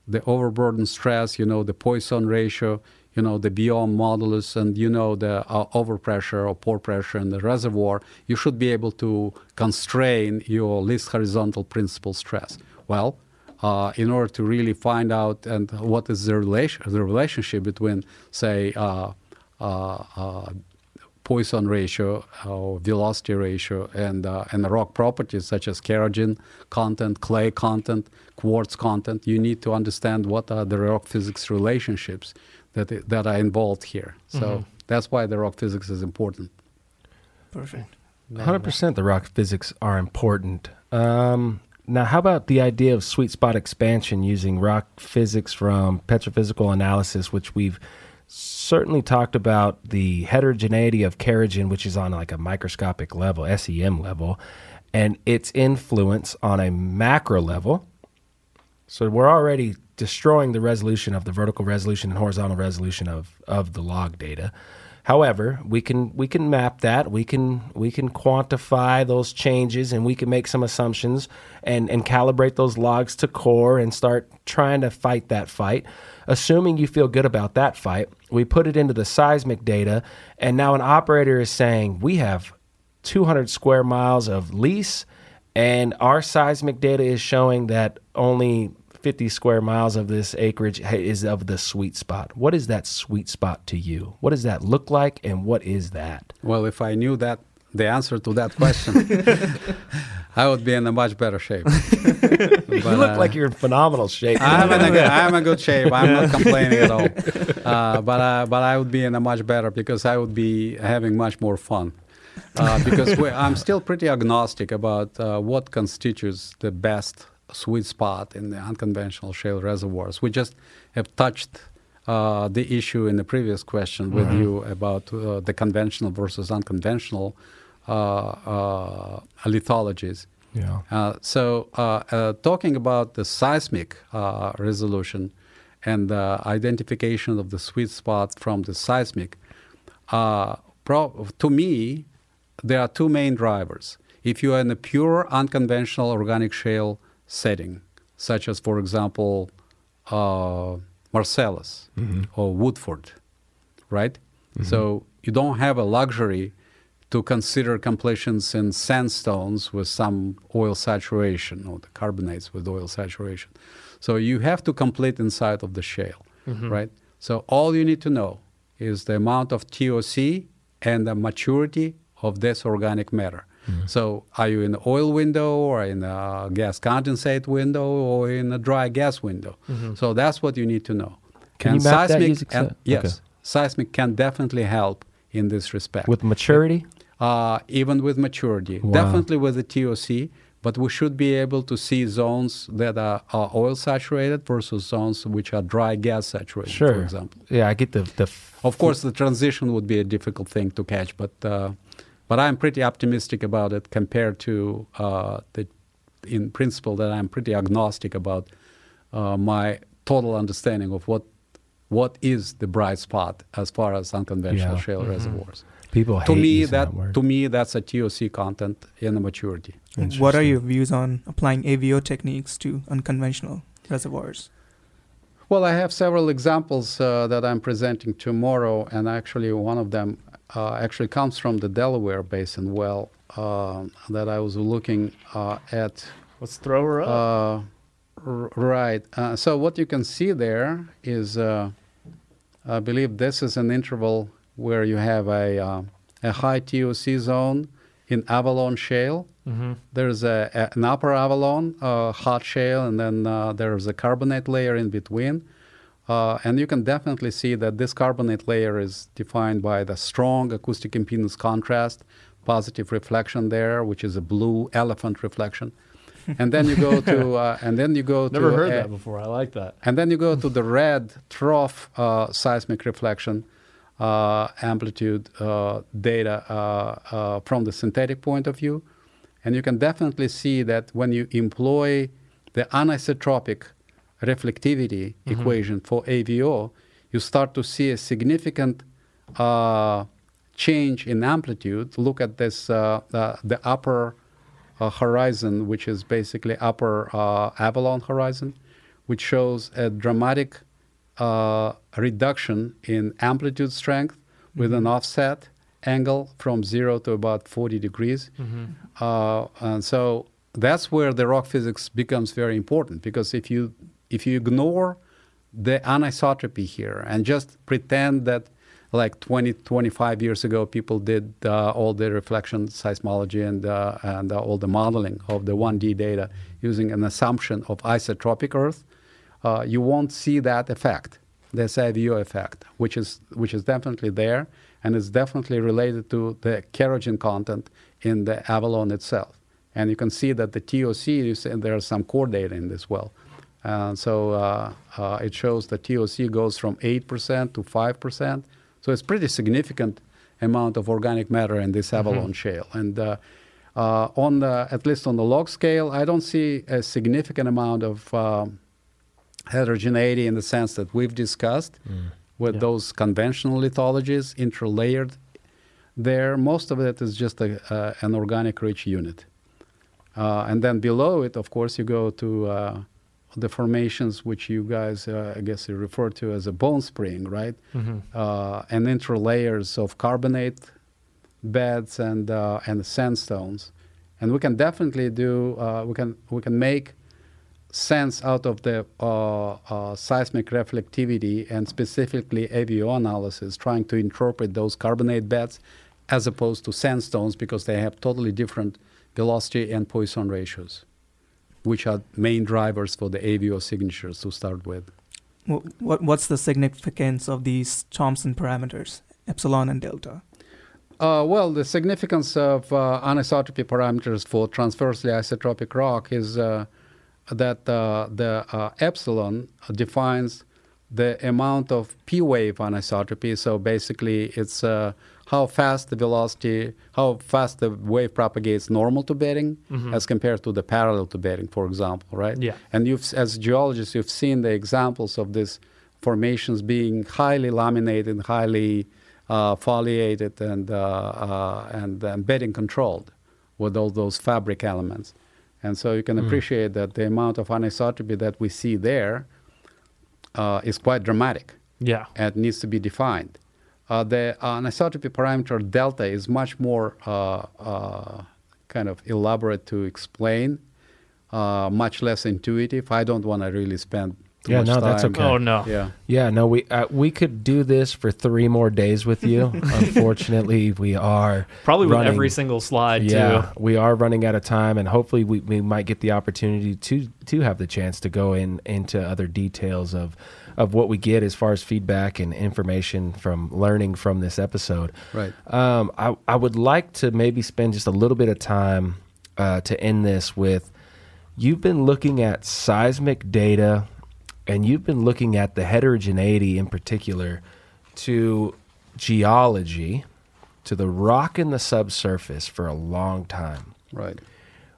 the overburden stress, you know the Poisson ratio, you know the Biot modulus, and you know the uh, overpressure or pore pressure in the reservoir, you should be able to constrain your least horizontal principal stress. Well, uh, in order to really find out and what is the relation the relationship between say uh, Poisson ratio or velocity ratio and uh, and the rock properties such as kerogen content, clay content, quartz content, you need to understand what are the rock physics relationships that that are involved here. So that's why the rock physics is important. Perfect. Hundred percent, the rock physics are important. Um, now, how about the idea of sweet spot expansion using rock physics from petrophysical analysis, which we've certainly talked about the heterogeneity of kerogen, which is on like a microscopic level, SEM level, and its influence on a macro level. So we're already destroying the resolution of the vertical resolution and horizontal resolution of, of the log data. However, we can we can map that. We can we can quantify those changes and we can make some assumptions and, and calibrate those logs to core and start trying to fight that fight. Assuming you feel good about that fight, we put it into the seismic data, and now an operator is saying we have 200 square miles of lease, and our seismic data is showing that only 50 square miles of this acreage is of the sweet spot. What is that sweet spot to you? What does that look like, and what is that? Well, if I knew that the answer to that question, I would be in a much better shape. but, you look uh, like you're in phenomenal shape. I'm in a good, I'm in good shape. I'm not complaining at all. Uh, but uh, but I would be in a much better because I would be having much more fun. Uh, because I'm still pretty agnostic about uh, what constitutes the best sweet spot in the unconventional shale reservoirs. We just have touched uh, the issue in the previous question with mm-hmm. you about uh, the conventional versus unconventional uh, uh lithologies. Yeah. Uh, so, uh, talking about the seismic resolution and the identification of the sweet spot from the seismic, pro- to me, there are two main drivers. If you are in a pure unconventional organic shale setting, such as, for example, uh, Marcellus mm-hmm. or Woodford, right? Mm-hmm. So you don't have a luxury to consider completions in sandstones with some oil saturation or the carbonates with oil saturation. So you have to complete inside of the shale, mm-hmm. right? So all you need to know is the amount of TOC and the maturity of this organic matter. Mm-hmm. So, are you in the oil window, or in a gas condensate window, or in a dry gas window? Mm-hmm. So that's what you need to know. Can and you map seismic, that and, yes, okay. seismic can definitely help in this respect. With maturity, uh, even with maturity, wow. definitely with the TOC. But we should be able to see zones that are, are, oil saturated versus zones which are dry gas saturated, sure. for example. Yeah, I get the. the f- of course, the transition would be a difficult thing to catch, but uh, but I'm pretty optimistic about it compared to uh, the, in principle, that I'm pretty agnostic about uh, my total understanding of what what is the bright spot as far as unconventional yeah. shale mm-hmm. reservoirs. People to me that, that to me that's a TOC content in the maturity. What are your views on applying AVO techniques to unconventional reservoirs? Well, I have several examples uh, that I'm presenting tomorrow, and actually one of them uh, actually comes from the Delaware Basin well uh, that I was looking uh, at. Let's throw her up. Uh, r- right. Uh, so what you can see there is, uh, I believe this is an interval where you have a, a high TOC zone in Avalon Shale. Mm-hmm. There's a, a, an upper Avalon, hot shale, and then there's a carbonate layer in between. Uh, and you can definitely see that this carbonate layer is defined by the strong acoustic impedance contrast, positive reflection there, which is a blue elephant reflection. and then you go to, uh, and then you go Never to. heard that before. I like that. And then you go to the red trough uh, seismic reflection uh, amplitude uh, data uh, from the synthetic point of view. And you can definitely see that when you employ the anisotropic reflectivity mm-hmm. equation for AVO, you start to see a significant uh, change in amplitude. Look at this, uh, the, the, upper uh, horizon, which is basically upper uh, Avalon horizon, which shows a dramatic uh, reduction in amplitude strength with an mm-hmm. offset angle from zero to about 40 degrees. Mm-hmm. Uh, and so that's where the rock physics becomes very important because if you if you ignore the anisotropy here and just pretend that like 20, 25 years ago, people did uh, all the reflection seismology and, uh, and uh, all the modeling of the 1D data using an assumption of isotropic Earth, uh, you won't see that effect, this AVO effect, which is, which is definitely there and is definitely related to the kerogen content in the Avalon itself. And you can see that the TOC, you see, there are some core data in this well. And so uh, uh, it shows the TOC goes from 8% to 5%. So it's pretty significant amount of organic matter in this Avalon mm-hmm. shale. And uh, uh, on the, at least on the log scale, I don't see a significant amount of um, heterogeneity in the sense that we've discussed mm. with yeah. those conventional lithologies interlayered there. Most of it is just a, uh, an organic rich unit. Uh, and then below it, of course, you go to uh, the formations which you guys, uh, I guess, you refer to as a bone spring, right? Mm-hmm. Uh, and interlayers of carbonate beds and uh, and sandstones, and we can definitely do uh, we can we can make sense out of the uh, uh, seismic reflectivity and specifically AVO analysis, trying to interpret those carbonate beds as opposed to sandstones because they have totally different velocity and Poisson ratios, which are main drivers for the AVO signatures to start with. What, what's the significance of these Thomsen parameters, epsilon and delta? Uh, well, the significance of uh, anisotropy parameters for transversely isotropic rock is uh, that uh, the uh, epsilon defines the amount of p wave anisotropy. So basically, it's uh, how fast the velocity, how fast the wave propagates normal to bedding Mhm. as compared to the parallel to bedding, for example, right? Yeah. And you've, as geologists, you've seen the examples of these formations being highly laminated, highly uh, foliated, and uh, uh, and bedding controlled with all those fabric elements. And so you can appreciate that the amount of anisotropy that we see there uh, is quite dramatic Yeah. and needs to be defined. Uh, the anisotropy parameter delta is much more uh, uh, kind of elaborate to explain, uh, much less intuitive. I don't want to really spend too Yeah, much no, time. that's okay. Oh no. Yeah. Yeah, no, we uh, we could do this for three more days with you. Unfortunately, we are Probably with every single slide yeah, too. we are running out of time, and hopefully, we, we might get the opportunity to to have the chance to go in into other details of of what we get as far as feedback and information from learning from this episode. Right. Um, I I would like to maybe spend just a little bit of time uh, to end this with. You've been looking at seismic data, and you've been looking at the heterogeneity in particular to geology, to the rock in the subsurface for a long time. Right.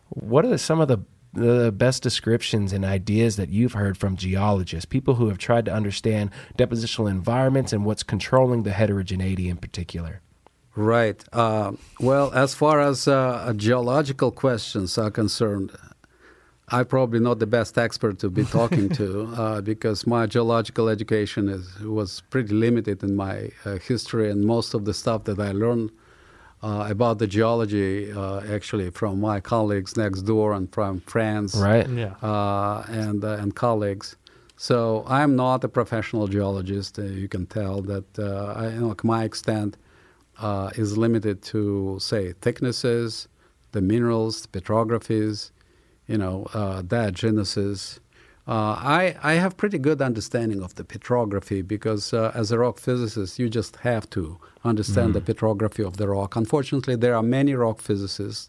What are some of the the best descriptions and ideas that you've heard from geologists, people who have tried to understand depositional environments and what's controlling the heterogeneity in particular? Right. Uh, well, as far as uh, geological questions are concerned, I'm probably not the best expert to be talking to uh, because my geological education is, was pretty limited in my uh, history, and most of the stuff that I learned uh, about the geology uh, actually from my colleagues next door and from friends Right? Yeah. uh, and uh, and colleagues. So I'm not a professional geologist. Uh, you can tell that uh, I, you know, my extent uh, is limited to say thicknesses, the minerals, the petrographies, you know, uh, Genesis. Uh, I, I have pretty good understanding of the petrography because uh, as a rock physicist, you just have to understand the petrography of the rock. Unfortunately, there are many rock physicists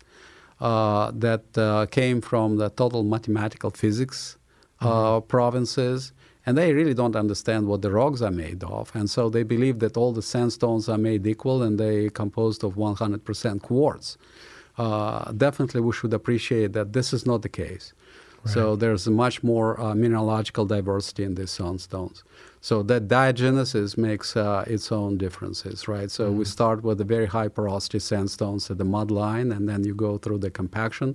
uh, that uh, came from the total mathematical physics uh, provinces, and they really don't understand what the rocks are made of. And so they believe that all the sandstones are made equal and they composed of 100% quartz. Uh, definitely, we should appreciate that this is not the case. So there's much more uh, mineralogical diversity in these sandstones. So that diagenesis makes uh, its own differences, right? So we start with the very high porosity sandstones at the mud line, and then you go through the compaction,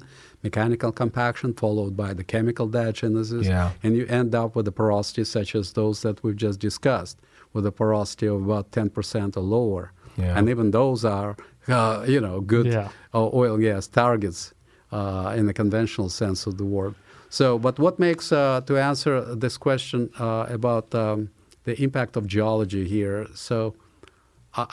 mechanical compaction, followed by the chemical diagenesis, Yeah. and you end up with the porosity such as those that we've just discussed, with a porosity of about 10% or lower. Yeah. And even those are, uh, you know, good Yeah. uh, oil and gas targets uh, in the conventional sense of the word. So, but what makes, uh, to answer this question uh, about um, the impact of geology here, so I,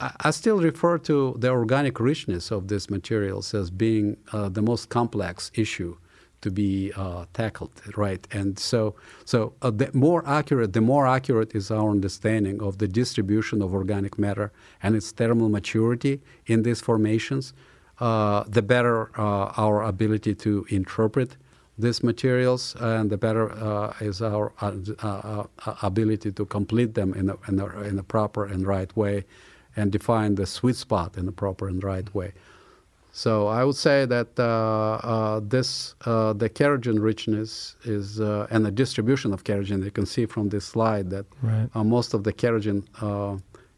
I, I- I still refer to the organic richness of these materials as being uh, the most complex issue to be uh, tackled, right? And so, so uh, the more accurate, the more accurate is our understanding of the distribution of organic matter and its thermal maturity in these formations, uh, the better uh, our ability to interpret these materials, and the better uh, is our uh, ability to complete them in a, in, a, in a proper and right way, and define the sweet spot in a proper and right way. So I would say that uh, uh, this uh, the kerogen richness is uh, and the distribution of kerogen. You can see from this slide that Right. uh, most of the kerogen uh,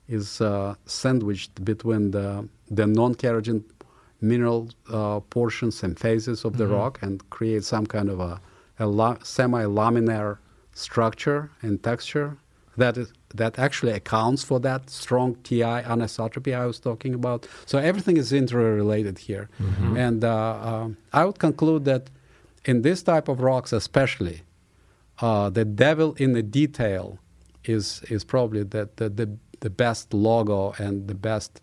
is uh, sandwiched between the the non-kerogen mineral uh, portions and phases of the rock and create some kind of a, a la- semi-laminar structure and texture that is that actually accounts for that strong TI anisotropy I was talking about. So everything is interrelated here, Mm-hmm. and uh, um, I would conclude that in this type of rocks, especially, uh, the devil in the detail is is probably the the, the, the best logo and the best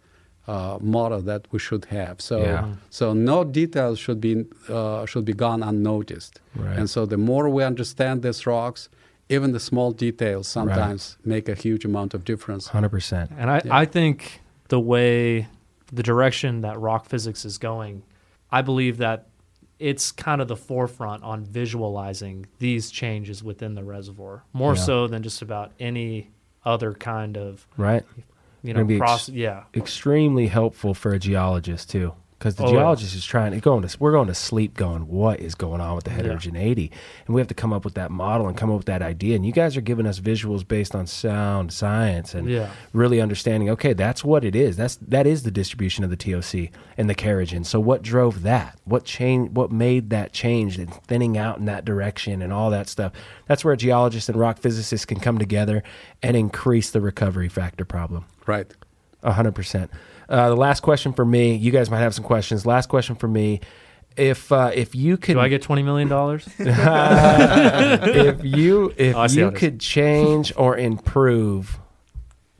uh, motto that we should have. So Yeah. so no details should be uh, should be gone unnoticed. Right. And so the more we understand these rocks, even the small details sometimes make a huge amount of difference. 100%. Uh, And I, Yeah. I think the way, the direction that rock physics is going, I believe that it's kind of the forefront on visualizing these changes within the reservoir, more Yeah. so than just about any other kind of, Right? you know, be ex- process. yeah. Extremely helpful for a geologist, too. Because the Oh, yeah. geologist is trying to going to we're going to sleep going what is going on with the heterogeneity and we have to come up with that model and come up with that idea and you guys are giving us visuals based on sound science and Yeah. really understanding okay that's what it is that's that is the distribution of the TOC and the kerogen so what drove that what change what made that change and thinning out in that direction and all that stuff that's where geologists and rock physicists can come together and increase the recovery factor problem Right. a hundred percent. Uh, the last question for me, you guys might have some questions. Last question for me, if uh, if you could, Do I get $20 million? if you if Oh, you how it is. could change or improve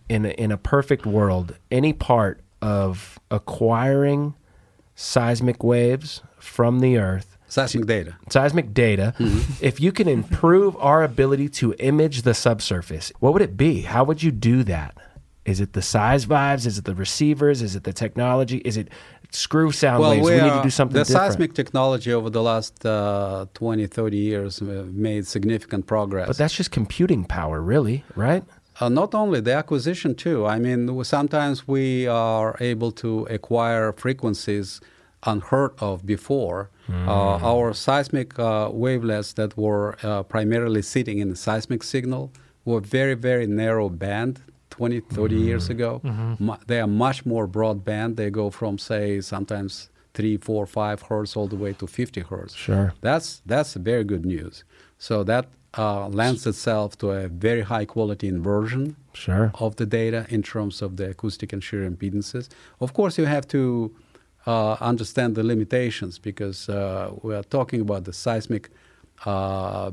in a, in a perfect world any part of acquiring seismic waves from the Earth, Seismic data. seismic data, if you can improve our ability to image the subsurface, what would it be? How would you do that? Is it the size vibes? Is it the receivers? Is it the technology? Is it screw sound waves? We, need to do something The different. seismic technology over the last uh, 20, 30 years uh, made significant progress. but that's just computing power, really, right? Uh, not only the acquisition too. I mean, sometimes we are able to acquire frequencies unheard of before. Uh, our seismic uh, wavelets that were uh, primarily sitting in the seismic signal were very, very narrow band. 20, 30 years ago, Mu- they are much more broadband. They go from, say, sometimes three, four, five hertz all the way to 50 hertz. Sure. That's that's very good news. So that uh, lends itself to a very high quality inversion Sure. of the data in terms of the acoustic and shear impedances. Of course, you have to uh, understand the limitations because uh, we are talking about the seismic, uh,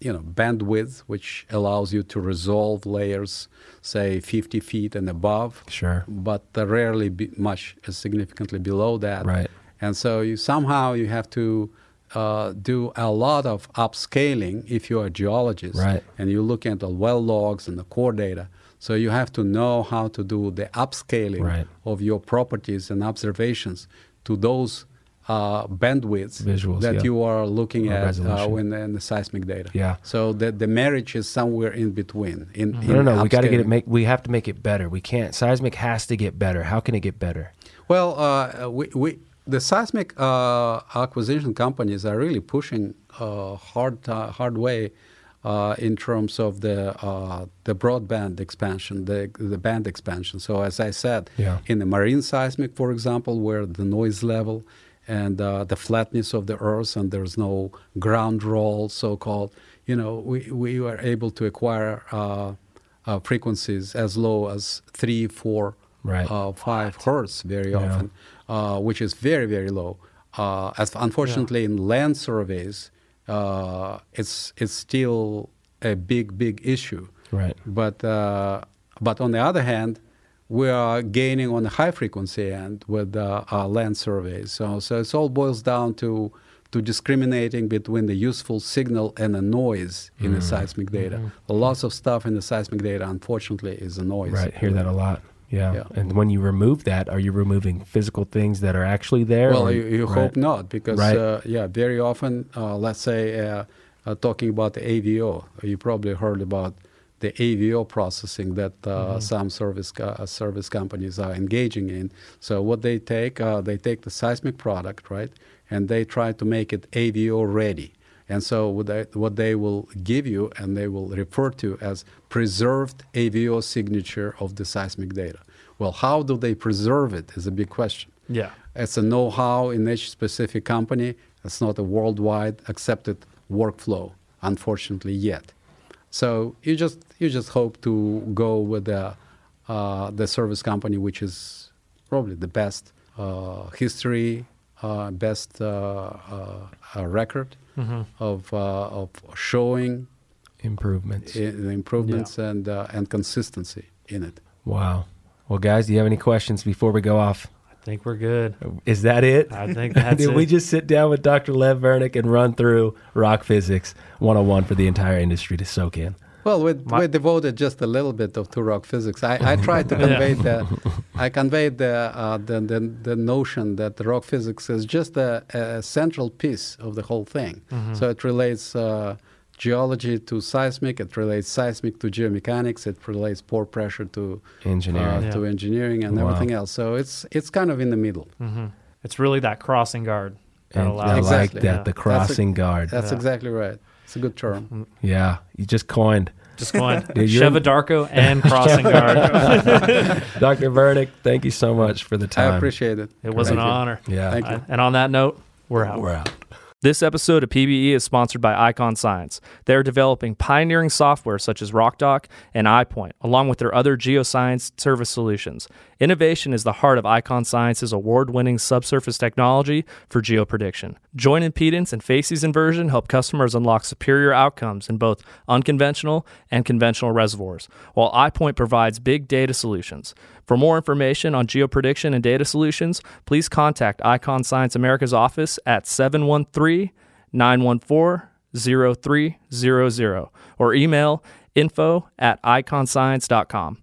you know, bandwidth, which allows you to resolve layers, say 50 feet and above, Sure. but rarely much significantly below that. Right. And so you somehow you have to uh, do a lot of upscaling if you're a geologist Right. and you look at the well logs and the core data. So you have to know how to do the upscaling Right. of your properties and observations to those uh, bandwidths Visuals, that yeah. you are looking Or at uh, in, the, in the seismic data. Yeah. So the, the marriage is somewhere in between. In, No, no, in no. We got to get it. Make we have to make it better. We can't. Seismic has to get better. How can it get better? Well, uh, we, we, the seismic uh, acquisition companies are really pushing uh, hard, uh, hard way uh, in terms of the uh, the broadband expansion, the the band expansion. So, as I said, Yeah. in the marine seismic, for example, where the noise level and uh, the flatness of the earth and there's no ground roll, so-called, you know, we, we were able to acquire uh, uh, frequencies as low as three, four, Right. uh, five hertz very Yeah. often, uh, which is very, very low. Uh, as unfortunately, in land surveys, uh, it's it's still a big, big issue. Right. But uh, but on the other hand, we are gaining on the high frequency end with uh, uh, land surveys. So so it all boils down to to discriminating between the useful signal and the noise in Mm. the seismic data. Lots of stuff in the seismic data, unfortunately, is a noise. Right. Hear that a lot. Yeah. Yeah. And when you remove that, are you removing physical things that are actually there? Well, or- you, you right. hope not, because Right. uh, yeah, very often, uh, let's say, uh, uh, talking about the AVO, you probably heard about the AVO processing that uh, Mm-hmm. some service uh, service companies are engaging in. So what they take, uh, they take the seismic product, right, and they try to make it AVO ready. And so what they, what they will give you and they will refer to as preserved AVO signature of the seismic data. Well, how do they preserve it is a big question. Yeah. It's a know-how in each specific company. It's not a worldwide accepted workflow, unfortunately, yet. So you just you just hope to go with the uh, the service company, which is probably the best uh, history, uh, best uh, uh, uh, record Mm-hmm. of uh, of showing Improvements. i- the improvements and uh, and consistency in it. Wow. Well, guys, do you have any questions before we go off? I think we're good. Is that it? I think that's Did it. we just sit down with Dr. Lev Vernik and run through rock physics 101 for the entire industry to soak in? Well, we, My- we devoted just a little bit of to rock physics. I, I tried to convey the, I conveyed the, uh, the, the the notion that the rock physics is just a, a central piece of the whole thing. Mm-hmm. So it relates uh, geology to seismic. It relates seismic to geomechanics. It relates pore pressure to Engineering. uh, Yeah. to engineering and Wow. everything else. So it's it's kind of in the middle. hmm It's really that crossing guard that And allows. I like Exactly. that, Yeah. the crossing guard. That's Yeah. exactly right. It's a good term. Yeah, you just coined. Just going Dude, you're- Chevadarko and crossing guard. Dr. Vernik, thank you so much for the time. I appreciate it. It was Thank an you. honor. Yeah. Thank you. I- and on that note, we're out. We're out. This episode of PBE is sponsored by Ikon Science. They are developing pioneering software such as RokDoc and iPoint, along with their other geoscience service solutions. Innovation is the heart of Ikon Science's award winning subsurface technology for geoprediction. Joint impedance and facies inversion help customers unlock superior outcomes in both unconventional and conventional reservoirs, while iPoint provides big data solutions. For more information on geoprediction and data solutions, please contact Ikon Science America's office at 713 914 0300 or email info at ikonscience.com.